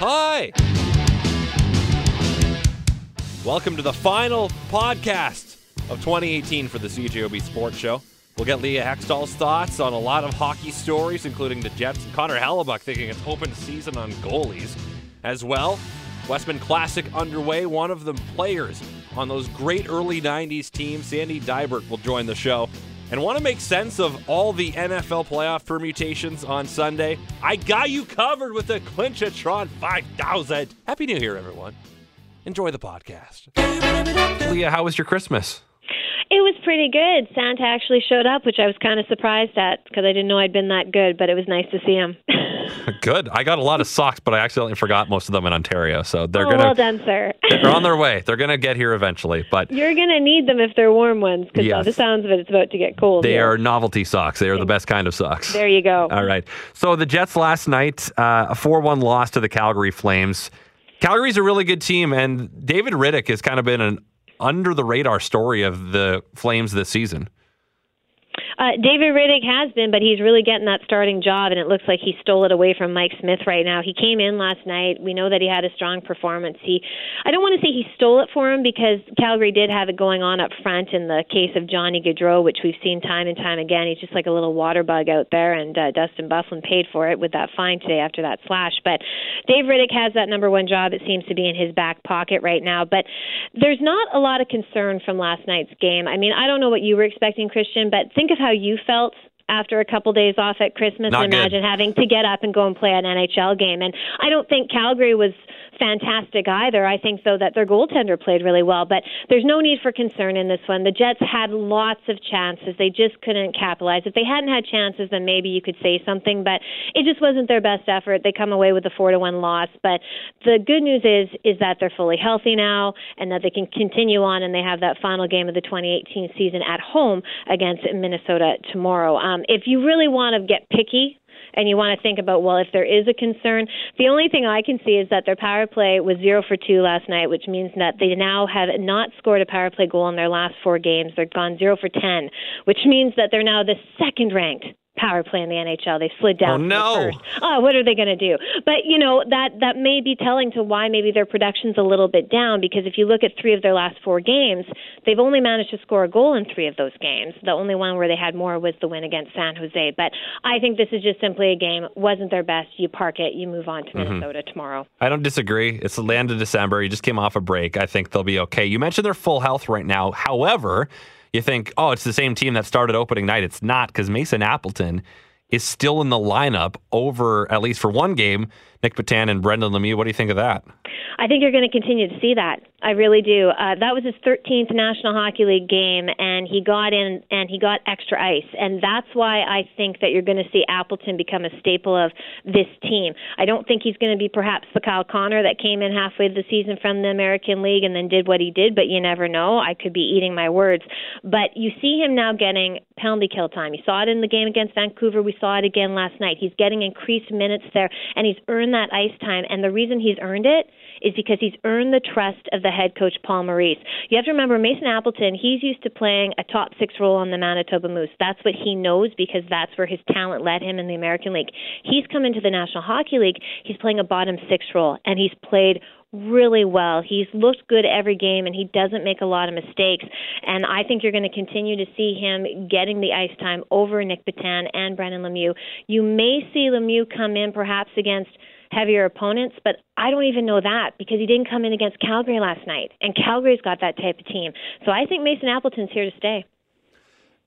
Hi. Welcome to the final podcast of 2018 for the CJOB Sports Show. We'll get Leah Hextall's thoughts on a lot of hockey stories, including the Jets and Connor Hellebuyck thinking it's open season on goalies. As well, Wesmen Classic underway. One of the players on those great early 90s teams, Sandy Dybert, will join the show. And want to make sense of all the NFL playoff permutations on Sunday? I got you covered with the Clinchatron 5000. Happy New Year, everyone. Enjoy the podcast. Leah, how was your Christmas? It was pretty good. Santa actually showed up, which I was kind of surprised at because I didn't know I'd been that good, but it was nice to see him. Good. I got a lot of socks, but I accidentally forgot most of them in Ontario. So they're oh, gonna well done, sir. they're on their way. They're gonna get here eventually. But You're going to need them if they're warm ones because Yes. by the sounds of it, it's about to get cold. they here. are novelty socks. They are the best kind of socks. There you go. All right. So the Jets last night, uh, a 4 1 loss to the Calgary Flames. Calgary's a really good team, and David Rittich has kind of been an under the radar story of the Flames this season. Uh, David Rittich has been, but he's really getting that starting job, and it looks like he stole it away from Mike Smith right now. He came in last night. We know that he had a strong performance. He, I don't want to say he stole it for him because Calgary did have it going on up front in the case of Johnny Gaudreau, which we've seen time and time again. He's just like a little water bug out there, and uh, Dustin Byfuglien paid for it with that fine today after that slash. But Dave Rittich has that number one job. It seems to be in his back pocket right now. But there's not a lot of concern from last night's game. I mean, I don't know what you were expecting, Christian, but think of how you felt after a couple days off at Christmas Not and good. imagine having to get up and go and play an NHL game. And I don't think Calgary was fantastic either. I think though that their goaltender played really well, but there's no need for concern in this one. The Jets had lots of chances. They just couldn't capitalize. If they hadn't had chances then maybe you could say something, but it just wasn't their best effort. They come away with a 4 to 1 loss, but the good news is is that they're fully healthy now and that they can continue on and they have that final game of the 2018 season at home against Minnesota tomorrow. Um, if you really want to get picky and you want to think about, well, if there is a concern, the only thing I can see is that their power play was zero for two last night, which means that they now have not scored a power play goal in their last four games. They're gone zero for 10, which means that they're now the second ranked power play in the NHL. They slid down. Oh, no. Oh, what are they going to do? But you know that that may be telling to why maybe their production's a little bit down because if you look at three of their last four games, they've only managed to score a goal in three of those games. The only one where they had more was the win against San Jose. But I think this is just simply a game wasn't their best. You park it. You move on to Mm-hmm. Minnesota tomorrow. I don't disagree. It's the land of December. You just came off a break. I think they'll be okay. You mentioned they're full health right now. However, you think, oh, it's the same team that started opening night. It's not because Mason Appleton is still in the lineup over, at least for one game, Nic Petan and Brendan Lemieux. What do you think of that? I think you're going to continue to see that. I really do. Uh, that was his 13th National Hockey League game, and he got in and he got extra ice, and that's why I think that you're going to see Appleton become a staple of this team. I don't think he's going to be perhaps the Kyle Connor that came in halfway the season from the American League and then did what he did, but you never know. I could be eating my words, but you see him now getting penalty kill time. You saw it in the game against Vancouver. We saw it again last night. He's getting increased minutes there, and he's earned that ice time. And the reason he's earned it is because he's earned the trust of the head coach Paul Maurice. You have to remember Mason Appleton, he's used to playing a top 6 role on the Manitoba Moose. That's what he knows because that's where his talent led him in the American League. He's come into the National Hockey League, he's playing a bottom 6 role and he's played really well. He's looked good every game and he doesn't make a lot of mistakes. And I think you're going to continue to see him getting the ice time over Nic Petan and Brendan Lemieux. You may see Lemieux come in perhaps against heavier opponents, but I don't even know that because he didn't come in against Calgary last night. And Calgary's got that type of team. So I think Mason Appleton's here to stay.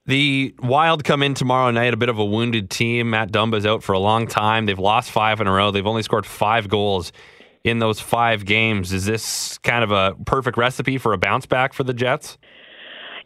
The Wild come in tomorrow night, a bit of a wounded team. Matt Dumba's out for a long time. They've lost five in a row. They've only scored five goals in those five games. Is this kind of a perfect recipe for a bounce back for the Jets?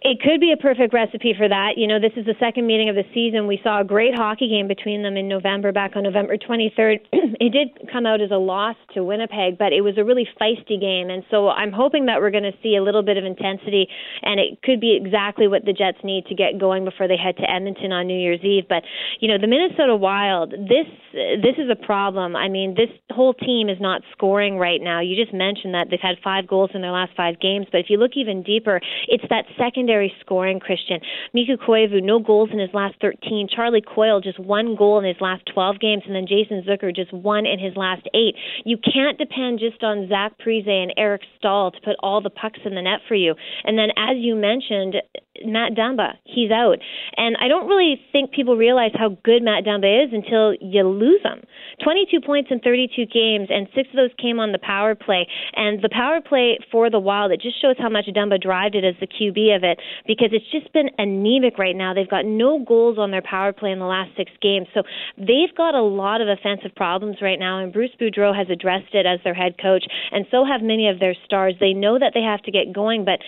It could be a perfect recipe for that. You know, this is the second meeting of the season. We saw a great hockey game between them in November, back on November 23rd. it did come out as a loss to Winnipeg, but it was a really feisty game. And so I'm hoping that we're going to see a little bit of intensity, and it could be exactly what the Jets need to get going before they head to Edmonton on New Year's Eve. But, you know, the Minnesota Wild, this this is a problem. I mean, this whole team is not scoring right now. You just mentioned that they've had five goals in their last five games, but if you look even deeper, it's that secondary secondary scoring, Christian. Mikko Koivu, no goals in his last 13. Charlie Coyle, just one goal in his last 12 games. And then Jason Zucker, just one in his last eight. You can't depend just on Zach Parise and Eric Staal to put all the pucks in the net for you. And then, as you mentioned, Matt Dumba, he's out. And I don't really think people realize how good Matt Dumba is until you lose him. 22 points in 32 games, and six of those came on the power play. And the power play for the Wild, it just shows how much Dumba drived it as the QB of it because it's just been anemic right now. They've got no goals on their power play in the last six games. So they've got a lot of offensive problems right now, and Bruce Boudreau has addressed it as their head coach, and so have many of their stars. They know that they have to get going, but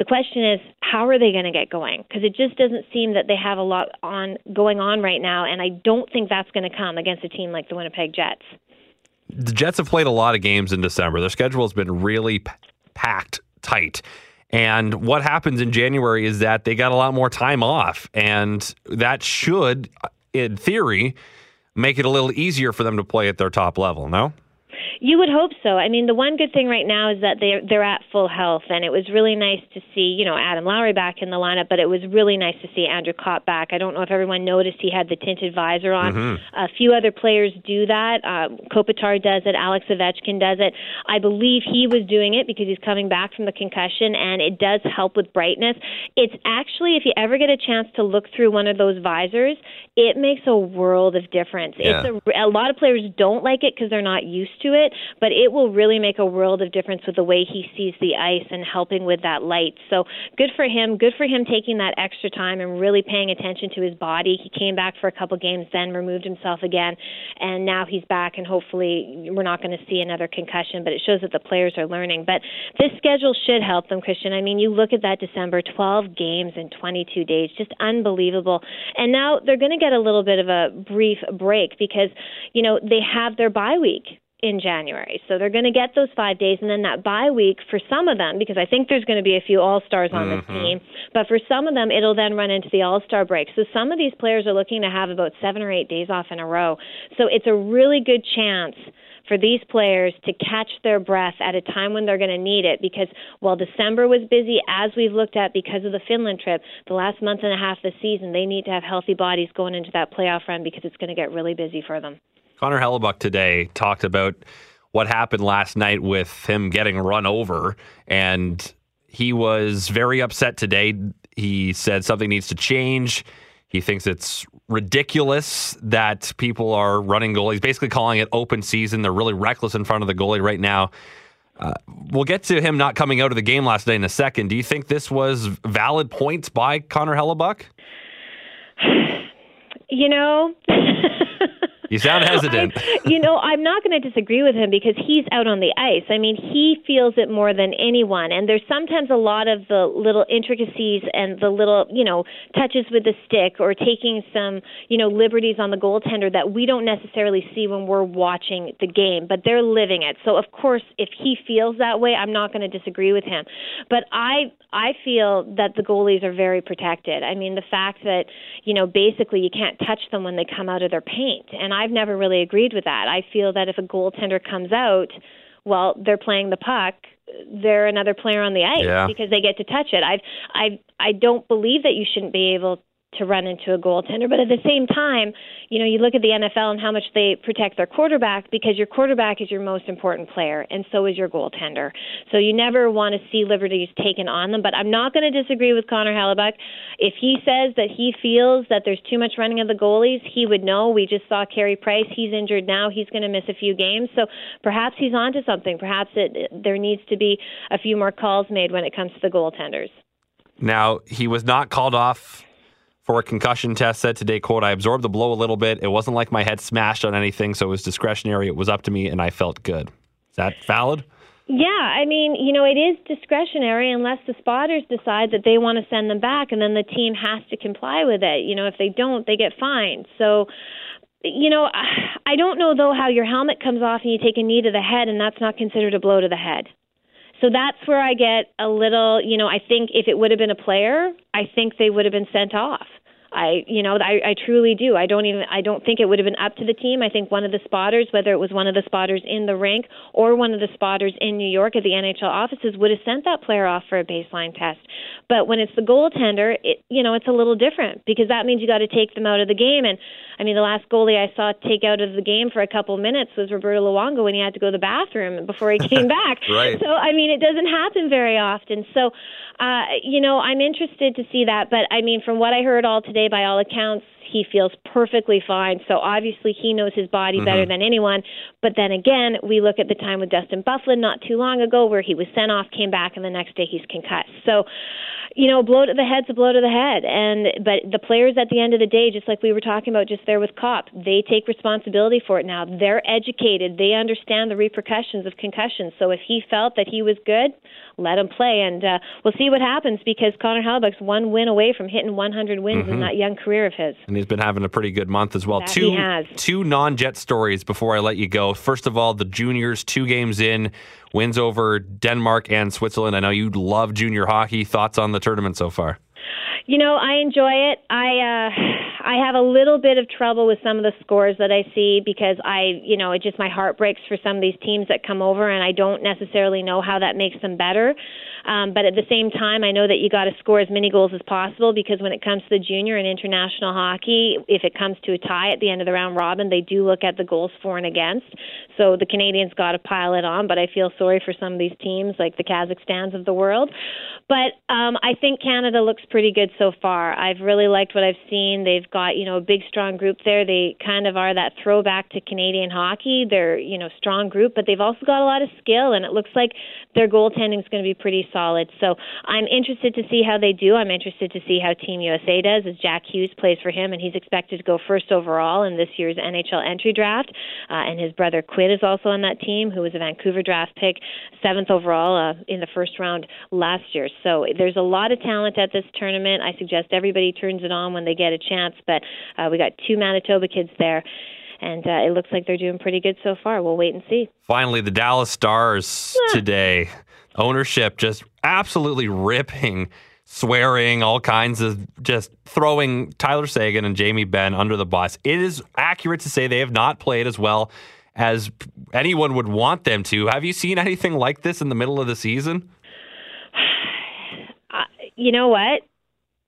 the question is, how are they going to get going? Because it just doesn't seem that they have a lot on going on right now, and I don't think that's going to come against a team like the Winnipeg Jets. The Jets have played a lot of games in December. Their schedule has been really p- packed tight. And what happens in January is that they got a lot more time off, and that should, in theory, make it a little easier for them to play at their top level. No. You would hope so. I mean, the one good thing right now is that they're they're at full health, and it was really nice to see you know Adam Lowry back in the lineup, but it was really nice to see Andrew Copp back. I don't know if everyone noticed he had the tinted visor on. Mm-hmm. A few other players do that. Uh, Kopitar does it. Alex Ovechkin does it. I believe he was doing it because he's coming back from the concussion, and it does help with brightness. It's actually, if you ever get a chance to look through one of those visors, it makes a world of difference. Yeah. It's a, a lot of players don't like it because they're not used to it but it will really make a world of difference with the way he sees the ice and helping with that light. So good for him. Good for him taking that extra time and really paying attention to his body. He came back for a couple games, then removed himself again, and now he's back. And hopefully, we're not going to see another concussion. But it shows that the players are learning. But this schedule should help them, Christian. I mean, you look at that December, 12 games in 22 days, just unbelievable. And now they're going to get a little bit of a brief break because you know they have their bye week in January. So they're going to get those five days, and then that bye week for some of them, because I think there's going to be a few All Stars on mm-hmm. this team, but for some of them, it'll then run into the All Star break. So some of these players are looking to have about seven or eight days off in a row. So it's a really good chance for these players to catch their breath at a time when they're going to need it because while December was busy, as we've looked at because of the Finland trip, the last month and a half of the season, they need to have healthy bodies going into that playoff run because it's going to get really busy for them. Connor Hellebuyck today talked about what happened last night with him getting run over, and he was very upset today. He said something needs to change. He thinks it's ridiculous that people are running goalies, basically calling it open season. They're really reckless in front of the goalie right now. Uh, we'll get to him not coming out of the game last night in a second. Do you think this was valid points by Connor Hellebuyck? You know, You sound hesitant. I, you know, I'm not going to disagree with him because he's out on the ice. I mean, he feels it more than anyone. And there's sometimes a lot of the little intricacies and the little, you know, touches with the stick or taking some, you know, liberties on the goaltender that we don't necessarily see when we're watching the game, but they're living it. So, of course, if he feels that way, I'm not going to disagree with him. But I I feel that the goalies are very protected. I mean, the fact that, you know, basically you can't touch them when they come out of their paint. And I've never really agreed with that. I feel that if a goaltender comes out, well, they're playing the puck, they're another player on the ice yeah. because they get to touch it. I I I don't believe that you shouldn't be able to run into a goaltender. But at the same time, you know, you look at the NFL and how much they protect their quarterback because your quarterback is your most important player, and so is your goaltender. So you never want to see liberties taken on them. But I'm not going to disagree with Connor Hellebuyck. If he says that he feels that there's too much running of the goalies, he would know. We just saw Carey Price. He's injured now. He's going to miss a few games. So perhaps he's onto something. Perhaps it, there needs to be a few more calls made when it comes to the goaltenders. Now, he was not called off for a concussion test said today, quote, I absorbed the blow a little bit. It wasn't like my head smashed on anything, so it was discretionary. It was up to me, and I felt good. Is that valid? Yeah, I mean, you know, it is discretionary unless the spotters decide that they want to send them back, and then the team has to comply with it. You know, if they don't, they get fined. So, you know, I don't know though how your helmet comes off and you take a knee to the head, and that's not considered a blow to the head. So that's where I get a little, you know, I think if it would have been a player, I think they would have been sent off. I, you know, I, I truly do. I don't even, I don't think it would have been up to the team. I think one of the spotters, whether it was one of the spotters in the rink or one of the spotters in New York at the NHL offices, would have sent that player off for a baseline test. But when it's the goaltender, it, you know, it's a little different because that means you got to take them out of the game. And I mean, the last goalie I saw take out of the game for a couple minutes was Roberto Luongo when he had to go to the bathroom before he came back. right. So I mean, it doesn't happen very often. So, uh, you know, I'm interested to see that. But I mean, from what I heard all today, by all accounts, he feels perfectly fine. So obviously he knows his body mm-hmm. better than anyone. But then again, we look at the time with Dustin Byfuglien not too long ago where he was sent off, came back, and the next day he's concussed. So, you know, a blow to the head's a blow to the head. And but the players at the end of the day, just like we were talking about just there with Copp, they take responsibility for it now. They're educated. They understand the repercussions of concussions. So if he felt that he was good, let him play, and uh, we'll see what happens because Connor Hellebuyck's one win away from hitting 100 wins mm-hmm. in that young career of his. And he's been having a pretty good month as well. That two two non-Jet stories before I let you go. First of all, the juniors, two games in, wins over Denmark and Switzerland. I know you love junior hockey. Thoughts on the tournament so far? You know, I enjoy it. I uh I have a little bit of trouble with some of the scores that I see because I, you know, it just my heart breaks for some of these teams that come over and I don't necessarily know how that makes them better. Um, but at the same time, I know that you got to score as many goals as possible because when it comes to the junior and international hockey, if it comes to a tie at the end of the round robin, they do look at the goals for and against. So the Canadians got to pile it on, but I feel sorry for some of these teams like the Kazakhstans of the world. But um, I think Canada looks pretty good so far. I've really liked what I've seen. They've got you know a big strong group there. They kind of are that throwback to Canadian hockey. They're you know strong group, but they've also got a lot of skill, and it looks like their goaltending is going to be pretty solid. So I'm interested to see how they do. I'm interested to see how Team USA does as Jack Hughes plays for him, and he's expected to go first overall in this year's NHL entry draft. Uh, and his brother Quinn is also on that team, who was a Vancouver draft pick, seventh overall uh, in the first round last year. So there's a lot of talent at this tournament. I suggest everybody turns it on when they get a chance. But uh, we got two Manitoba kids there and uh, it looks like they're doing pretty good so far. We'll wait and see. Finally, the Dallas Stars today. Ownership just absolutely ripping, swearing, all kinds of just throwing Tyler Seguin and Jamie Benn under the bus. It is accurate to say they have not played as well as anyone would want them to. Have you seen anything like this in the middle of the season? You know what?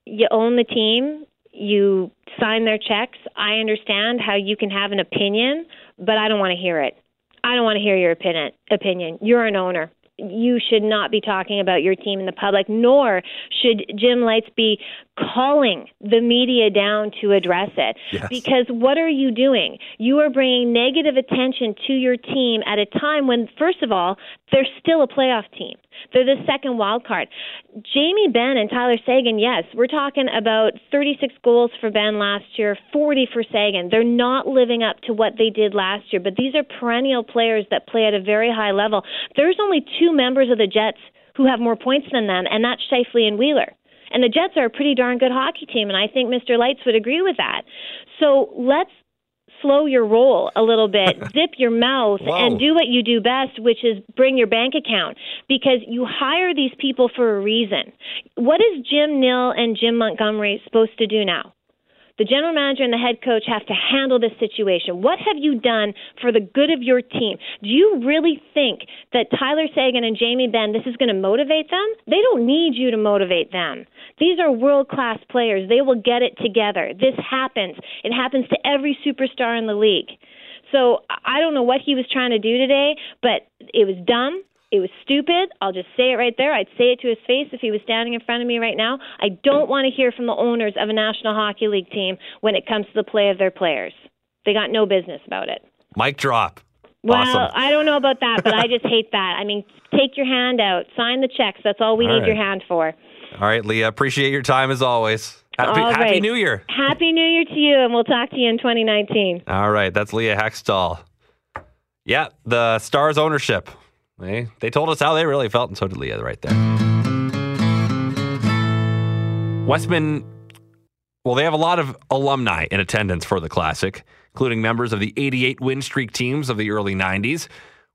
You own the team you sign their checks. I understand how you can have an opinion, but I don't want to hear it. I don't want to hear your opinion. Opinion. You're an owner. You should not be talking about your team in the public, nor should Jim Lites be calling the media down to address it. Yes. Because what are you doing? You are bringing negative attention to your team at a time when, first of all, they're still a playoff team. They're the second wild card. Jamie Benn and Tyler Seguin, yes, we're talking about 36 goals for Benn last year, 40 for Seguin. They're not living up to what they did last year, but these are perennial players that play at a very high level. There's only two members of the Jets who have more points than them, and that's Scheifele and Wheeler. And the Jets are a pretty darn good hockey team, and I think Mr. Lites would agree with that. So let's slow your roll a little bit, dip your mouth, and do what you do best, which is bring your bank account because you hire these people for a reason. What is Jim Nill and Jim Montgomery supposed to do now? The general manager and the head coach have to handle this situation. What have you done for the good of your team? Do you really think that Tyler Seguin and Jamie Benn, this is going to motivate them? They don't need you to motivate them. These are world class players. They will get it together. This happens. It happens to every superstar in the league. So I don't know what he was trying to do today, but it was dumb. It was stupid. I'll just say it right there. I'd say it to his face if he was standing in front of me right now. I don't want to hear from the owners of a National Hockey League team when it comes to the play of their players. They got no business about it. Mic drop. Well, awesome. I don't know about that, but I just hate that. I mean, take your hand out, sign the checks. That's all we all need right. your hand for. All right, Leah. Appreciate your time as always. Happy, happy. New Year. Happy New Year to you, and we'll talk to you in 2019. All right, that's Leah Hextall. Yeah, the Stars ownership. They they told us how they really felt, and so did Leah right there. Wesmen, well, they have a lot of alumni in attendance for the Classic, including members of the 88 win streak teams of the early 90s.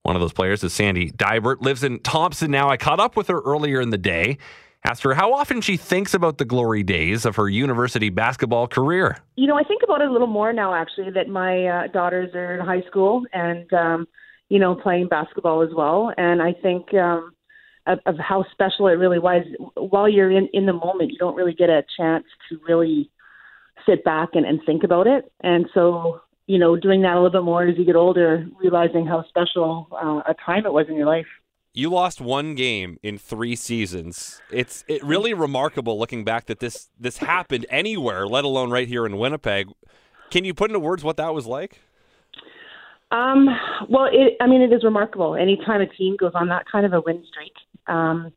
One of those players is Sandy Dybert, lives in Thompson now. I caught up with her earlier in the day, asked her how often she thinks about the glory days of her university basketball career. You know, I think about it a little more now, actually, that my uh, daughters are in high school and, um, you know, playing basketball as well. And I think um, of, of how special it really was. While you're in, in the moment, you don't really get a chance to really sit back and, and think about it. And so, you know, doing that a little bit more as you get older, realizing how special uh, a time it was in your life. You lost one game in three seasons. It's it really remarkable looking back that this this happened anywhere, let alone right here in Winnipeg. Can you put into words what that was like? Um, well, it, I mean, it is remarkable. Anytime a team goes on that kind of a win streak, um,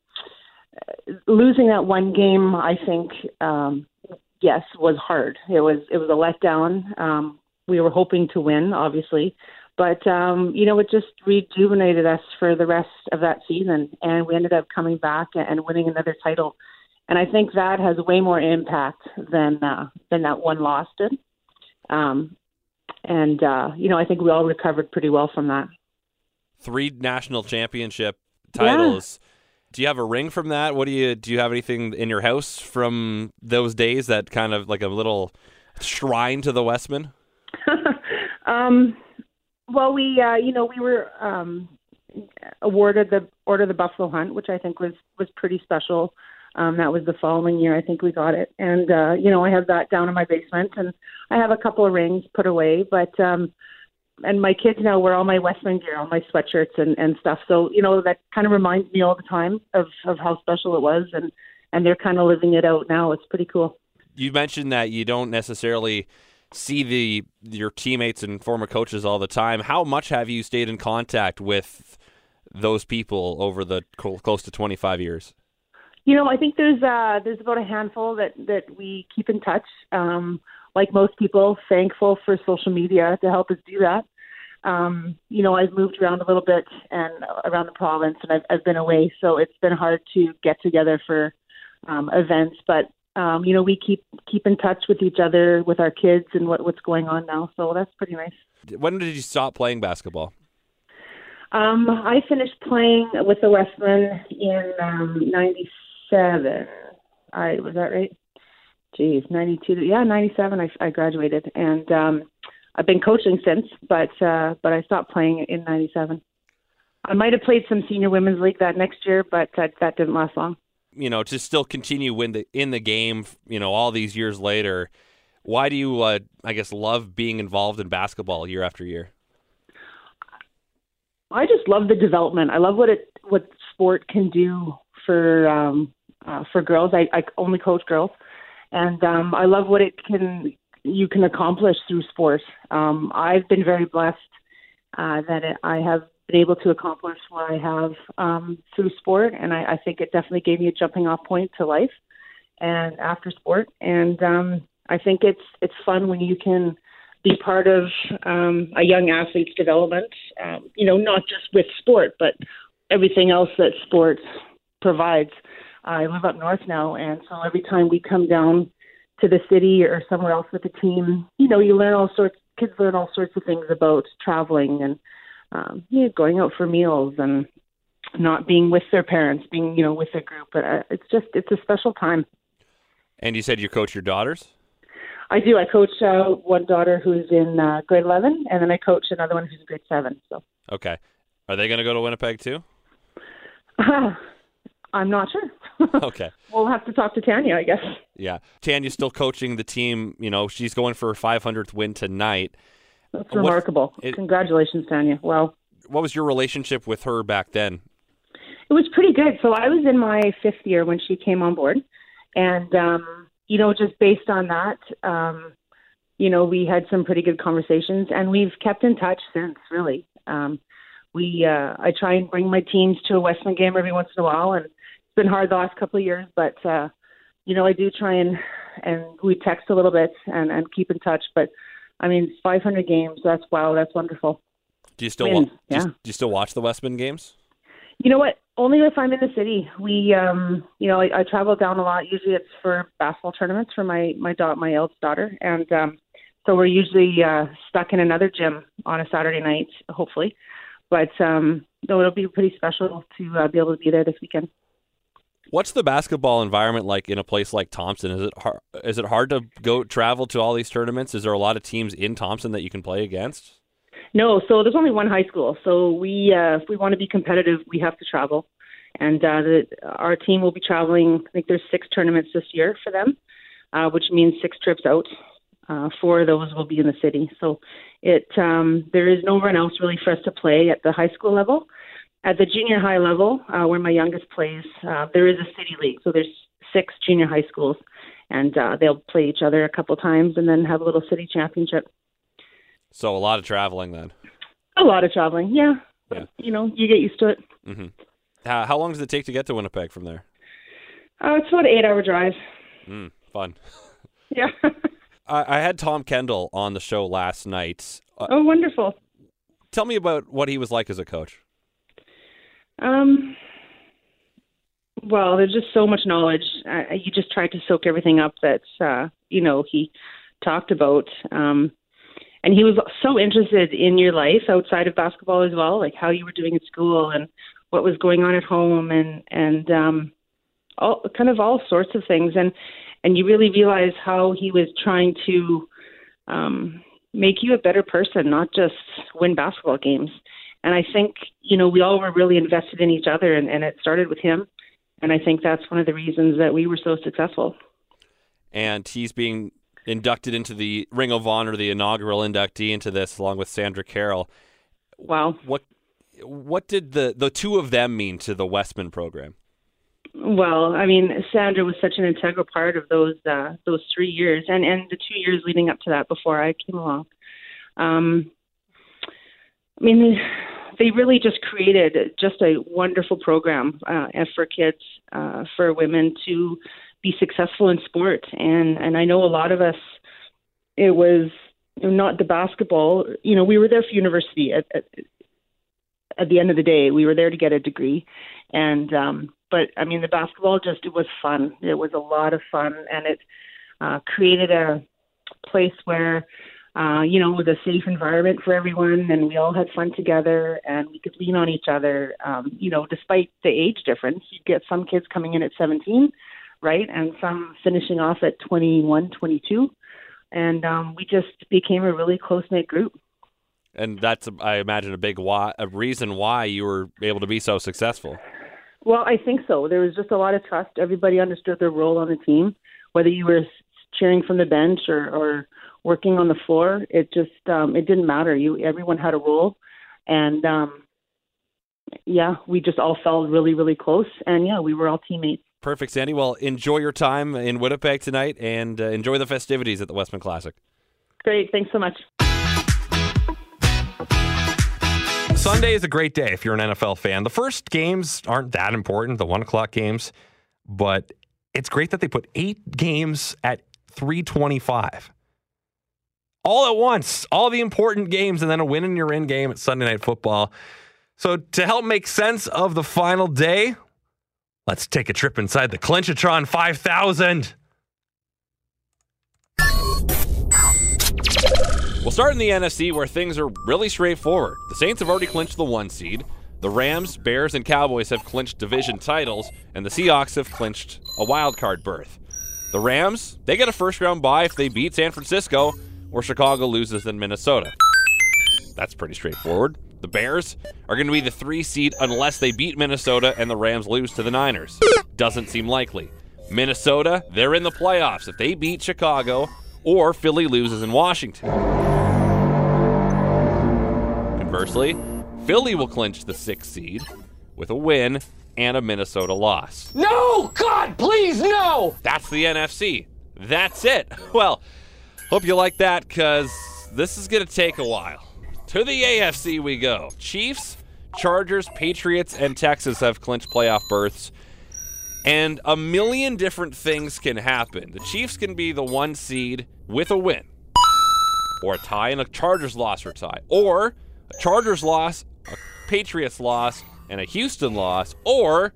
losing that one game, I think, um, yes, was hard. It was it was a letdown. Um, we were hoping to win, obviously, but um, you know, it just rejuvenated us for the rest of that season, and we ended up coming back and winning another title. And I think that has way more impact than uh, than that one loss did. Um, and uh, you know, I think we all recovered pretty well from that. Three national championship titles. Yeah. Do you have a ring from that? What do you do? You have anything in your house from those days that kind of like a little shrine to the Wesmen? um, well, we uh, you know we were um, awarded the Order of the Buffalo Hunt, which I think was was pretty special. Um, that was the following year, I think we got it, and uh, you know I have that down in my basement, and I have a couple of rings put away, but um, and my kids now wear all my Wesmen gear, all my sweatshirts and and stuff. So you know that kind of reminds me all the time of of how special it was, and and they're kind of living it out now. It's pretty cool. You mentioned that you don't necessarily see the your teammates and former coaches all the time. How much have you stayed in contact with those people over the close to 25 years? You know, I think there's uh, there's about a handful that that we keep in touch. Um, like most people, thankful for social media to help us do that. Um, you know, I've moved around a little bit and around the province, and I've, I've been away, so it's been hard to get together for um, events. But um, you know, we keep keep in touch with each other, with our kids, and what, what's going on now. So that's pretty nice. When did you stop playing basketball? Um, I finished playing with the Wesmen in um, '97. I was that right? Geez, '92. Yeah, '97. I, I graduated, and um, I've been coaching since, but uh, but I stopped playing in '97. I might have played some senior women's league that next year, but that that didn't last long. You know, to still continue in the in the game, you know, all these years later, why do you, uh, I guess, love being involved in basketball year after year? I just love the development. I love what it what sport can do for um, uh, for girls. I, I only coach girls, and um, I love what it can you can accomplish through sport. Um, I've been very blessed uh, that it, I have been able to accomplish what I have um, through sport, and I, I think it definitely gave me a jumping off point to life and after sport. And um, I think it's it's fun when you can be part of um, a young athlete's development. Um, you know, not just with sport, but everything else that sport provides. I live up north now, and so every time we come down to the city or somewhere else with the team, you know, you learn all sorts. Kids learn all sorts of things about traveling and um, you know, going out for meals and not being with their parents, being you know with a group. But uh, it's just it's a special time. And you said you coach your daughters. I do. I coach uh, one daughter who's in uh, grade eleven, and then I coach another one who's in grade seven. So. Okay, are they going to go to Winnipeg too? I'm not sure. okay. We'll have to talk to Tanya, I guess. Yeah. Tanya's still coaching the team. You know, she's going for her 500th win tonight. That's what, remarkable. It, Congratulations, Tanya. Well, what was your relationship with her back then? It was pretty good. So I was in my fifth year when she came on board. And, um, you know, just based on that, um, you know, we had some pretty good conversations and we've kept in touch since, really. Um, we, uh, I try and bring my teams to a Wesmen game every once in a while and it's been hard the last couple of years, but, uh, you know, I do try and, and we text a little bit and, and keep in touch, but I mean, 500 games. That's wow. That's wonderful. Do you still mean, wa- yeah. do, you, do you still watch the Wesmen games? You know what? Only if I'm in the city. We, um, you know, I, I travel down a lot. Usually, it's for basketball tournaments for my my da- my eldest daughter, and um, so we're usually uh, stuck in another gym on a Saturday night, hopefully. But um, though it'll be pretty special to uh, be able to be there this weekend. What's the basketball environment like in a place like Thompson? Is it hard, is it hard to go travel to all these tournaments? Is there a lot of teams in Thompson that you can play against? No, so there's only one high school. So we, uh, if we want to be competitive, we have to travel, and uh, the, our team will be traveling. I think there's six tournaments this year for them, uh, which means six trips out. Uh, four of those will be in the city. So it um, there is no one else really for us to play at the high school level. At the junior high level, uh, where my youngest plays, uh, there is a city league. So there's six junior high schools, and uh, they'll play each other a couple times and then have a little city championship. So a lot of traveling then. A lot of traveling, yeah. But, Yeah. You know, you get used to it. Mm-hmm. How, how long does it take to get to Winnipeg from there? Uh, it's about an eight-hour drive. Mm, fun. Yeah. I, I had Tom Kendall on the show last night. Uh, oh, wonderful. tell me about what he was like as a coach. Um, well, there's just so much knowledge. Uh, you just tried to soak everything up that uh, you know he talked about. Um, and he was so interested in your life outside of basketball as well, like how you were doing at school and what was going on at home, and and um, all kind of all sorts of things. And and you really realize how he was trying to um, make you a better person, not just win basketball games. And I think, you know, we all were really invested in each other, and, and it started with him. And I think that's one of the reasons that we were so successful. And he's being inducted into the Ring of Honor, the inaugural inductee into this, along with Sandra Carroll. Wow. What what did the the two of them mean to the Wesmen program? Well, I mean, Sandra was such an integral part of those uh, those three years, and and the two years leading up to that before I came along. Um, I mean, they, really just created just a wonderful program uh, for kids, uh, for women to be successful in sport, and and I know a lot of us, it was not the basketball. You know, we were there for university. At, at, at the end of the day, we were there to get a degree, and um, but I mean, the basketball just it was fun. It was a lot of fun, and it uh, created a place where uh, you know it was a safe environment for everyone, and we all had fun together, and we could lean on each other. Um, you know, despite the age difference, you get some kids coming in at 17, right, and some finishing off at 21, 22, and um, we just became a really close knit group. And that's, I imagine, a big why, a reason why you were able to be so successful. Well, I think so. There was just a lot of trust. Everybody understood their role on the team, whether you were cheering from the bench or, or working on the floor. It just um, it didn't matter. You everyone had a role, and um, yeah, we just all felt really really close. And yeah, we were all teammates. Perfect, Sandy. Well, enjoy your time in Winnipeg tonight, and uh, enjoy the festivities at the Wesmen Classic. Great. Thanks so much. Sunday is a great day if you're an NFL fan. The first games aren't that important, the one o'clock games, but it's great that they put eight games at 325. All at once, all the important games, and then a win in your in game at Sunday Night Football. So, to help make sense of the final day, let's take a trip inside the Clinchatron 5000. We'll start in the NFC where things are really straightforward. The Saints have already clinched the one seed. The Rams, Bears, and Cowboys have clinched division titles, and the Seahawks have clinched a wild card berth. The Rams, they get a first round bye if they beat San Francisco, or Chicago loses in Minnesota. That's pretty straightforward. The Bears are going to be the three seed unless they beat Minnesota and the Rams lose to the Niners. Doesn't seem likely. Minnesota, they're in the playoffs if they beat Chicago or Philly loses in Washington. Conversely, Philly will clinch the sixth seed with a win and a Minnesota loss. No! God, please, no! That's the NFC. That's it. Well, hope you like that because this is going to take a while. To the AFC we go. Chiefs, Chargers, Patriots, and Texas have clinched playoff berths. And a million different things can happen. The Chiefs can be the one seed with a win, or a tie and a Chargers loss or tie, or a Chargers loss, a Patriots loss, and a Houston loss, or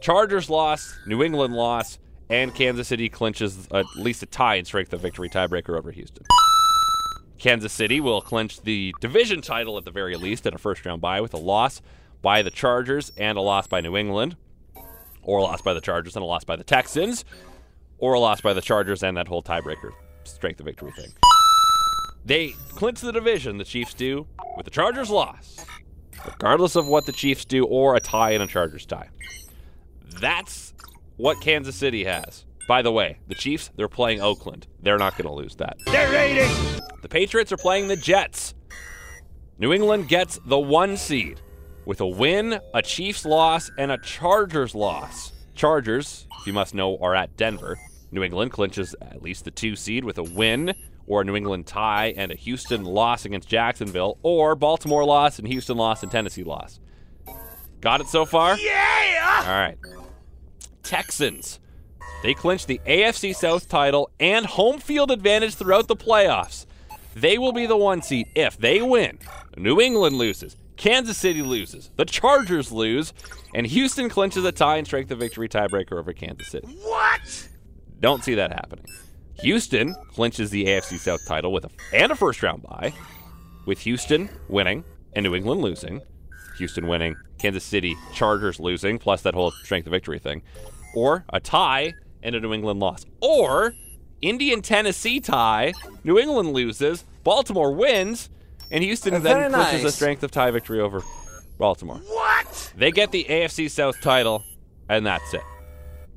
Chargers loss, New England loss, and Kansas City clinches at least a tie in strength of victory tiebreaker over Houston. Kansas City will clinch the division title at the very least in a first round bye with a loss by the Chargers and a loss by New England. or a loss by the Chargers and a loss by the Texans, or a loss by the Chargers and that whole tiebreaker strength of victory thing. They clinch the division, the Chiefs do, with the Chargers loss, regardless of what the Chiefs do, or a tie and a Chargers tie. That's what Kansas City has. By the way, the Chiefs, they're playing Oakland. They're not going to lose that. They're raiding. The Patriots are playing the Jets. New England gets the one seed with a win, a Chiefs loss, and a Chargers loss. Chargers, if you must know, are at Denver. New England clinches at least the two seed with a win, or a New England tie and a Houston loss against Jacksonville, or Baltimore loss and Houston loss and Tennessee loss. Got it so far? Yeah. All right. Texans. They clinch the AFC South title and home field advantage throughout the playoffs. They will be the one seed if they win. New England loses. Kansas City loses. The Chargers lose. And Houston clinches a tie and strength of victory tiebreaker over Kansas City. What? Don't see that happening. Houston clinches the AFC South title with a and a first round bye, with Houston winning and New England losing. Houston winning, Kansas City Chargers losing, plus that whole strength of victory thing, or a tie and a New England loss, or Indian Tennessee tie, New England loses, Baltimore wins, and Houston then clinches a strength of tie victory over Baltimore. What? They get the AFC South title, and that's it.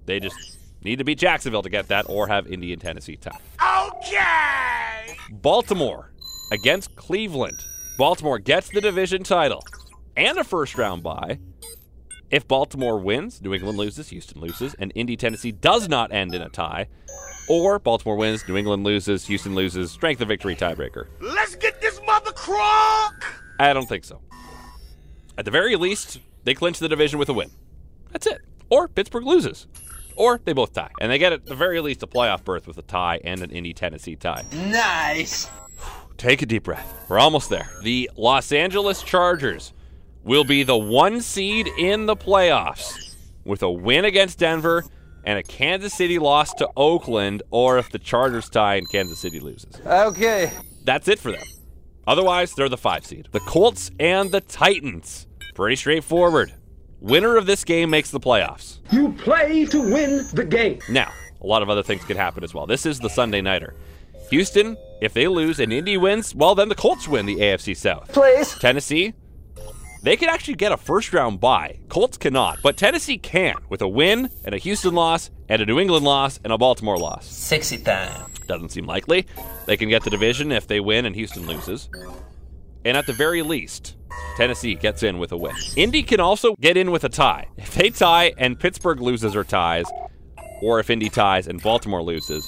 They just need to beat Jacksonville to get that, or have Indy and Tennessee tie. Okay. Baltimore against Cleveland. Baltimore gets the division title and a first round bye. If Baltimore wins, New England loses, Houston loses, and Indy Tennessee does not end in a tie. Or Baltimore wins, New England loses, Houston loses, strength of victory tiebreaker. Let's get this mother crock. I don't think so. At the very least, they clinch the division with a win. That's it. Or Pittsburgh loses. Or they both tie. And they get at the very least a playoff berth with a tie and an Indy Tennessee tie. Nice. Take a deep breath. We're almost there. The Los Angeles Chargers will be the one seed in the playoffs with a win against Denver and a Kansas City loss to Oakland, or if the Chargers tie and Kansas City loses. Okay. That's it for them. Otherwise, they're the five seed. The Colts and the Titans. Pretty straightforward. Winner of this game makes the playoffs. You play to win the game. Now, a lot of other things could happen as well. This is the Sunday Nighter. Houston, if they lose and Indy wins, well, then the Colts win the AFC South. Please. Tennessee, they could actually get a first round bye. Colts cannot, but Tennessee can with a win and a Houston loss and a New England loss and a Baltimore loss. Sexy time. Doesn't seem likely. They can get the division if they win and Houston loses. And at the very least, Tennessee gets in with a win. Indy can also get in with a tie. If they tie and Pittsburgh loses or ties, or if Indy ties and Baltimore loses,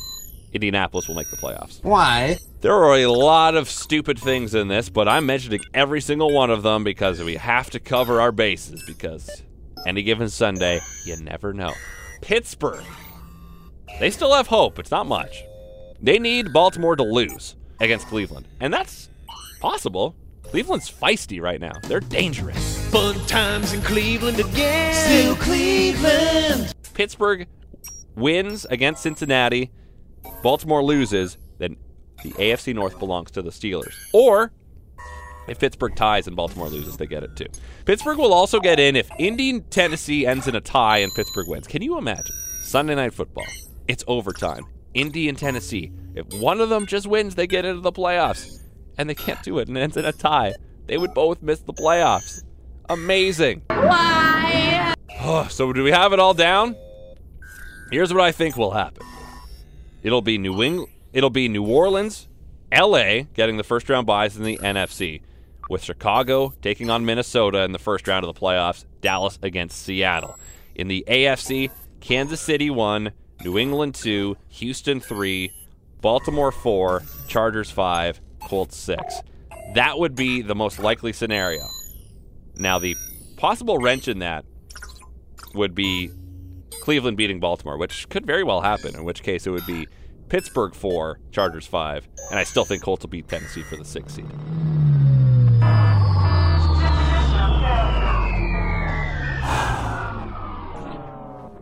Indianapolis will make the playoffs. Why? There are a lot of stupid things in this, but I'm mentioning every single one of them because we have to cover our bases because any given Sunday, you never know. Pittsburgh. They still have hope. It's not much. They need Baltimore to lose against Cleveland. And that's possible. Cleveland's feisty right now. They're dangerous. Fun times in Cleveland again. Still Cleveland. Pittsburgh wins against Cincinnati, Baltimore loses, then the AFC North belongs to the Steelers. Or if Pittsburgh ties and Baltimore loses, they get it too. Pittsburgh will also get in if Indy Tennessee ends in a tie and Pittsburgh wins. Can you imagine? Sunday night football. It's overtime. Indy and Tennessee. If one of them just wins, they get into the playoffs and they can't do it, and it ends in a tie. They would both miss the playoffs. Amazing. Why? Oh, so do we have it all down? Here's what I think will happen. It'll be New England. It'll be New Orleans, LA getting the first round buys in the NFC, with Chicago taking on Minnesota in the first round of the playoffs, Dallas against Seattle. In the AFC, Kansas City 1, New England 2, Houston 3, Baltimore 4, Chargers 5, Colts 6. That would be the most likely scenario. Now, the possible wrench in that would be Cleveland beating Baltimore, which could very well happen, in which case it would be Pittsburgh 4, Chargers 5, and I still think Colts will beat Tennessee for the 6th seed.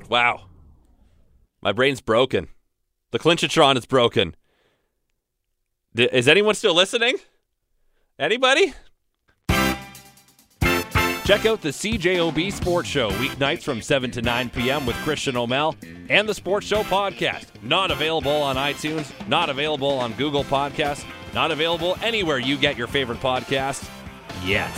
wow. My brain's broken. The Clinchatron is broken. Is anyone still listening? Anybody? Check out the CJOB Sports Show weeknights from 7 to 9 p.m. with Christian O'Mel and the Sports Show podcast. Not available on iTunes, not available on Google Podcasts, not available anywhere you get your favorite podcast yet.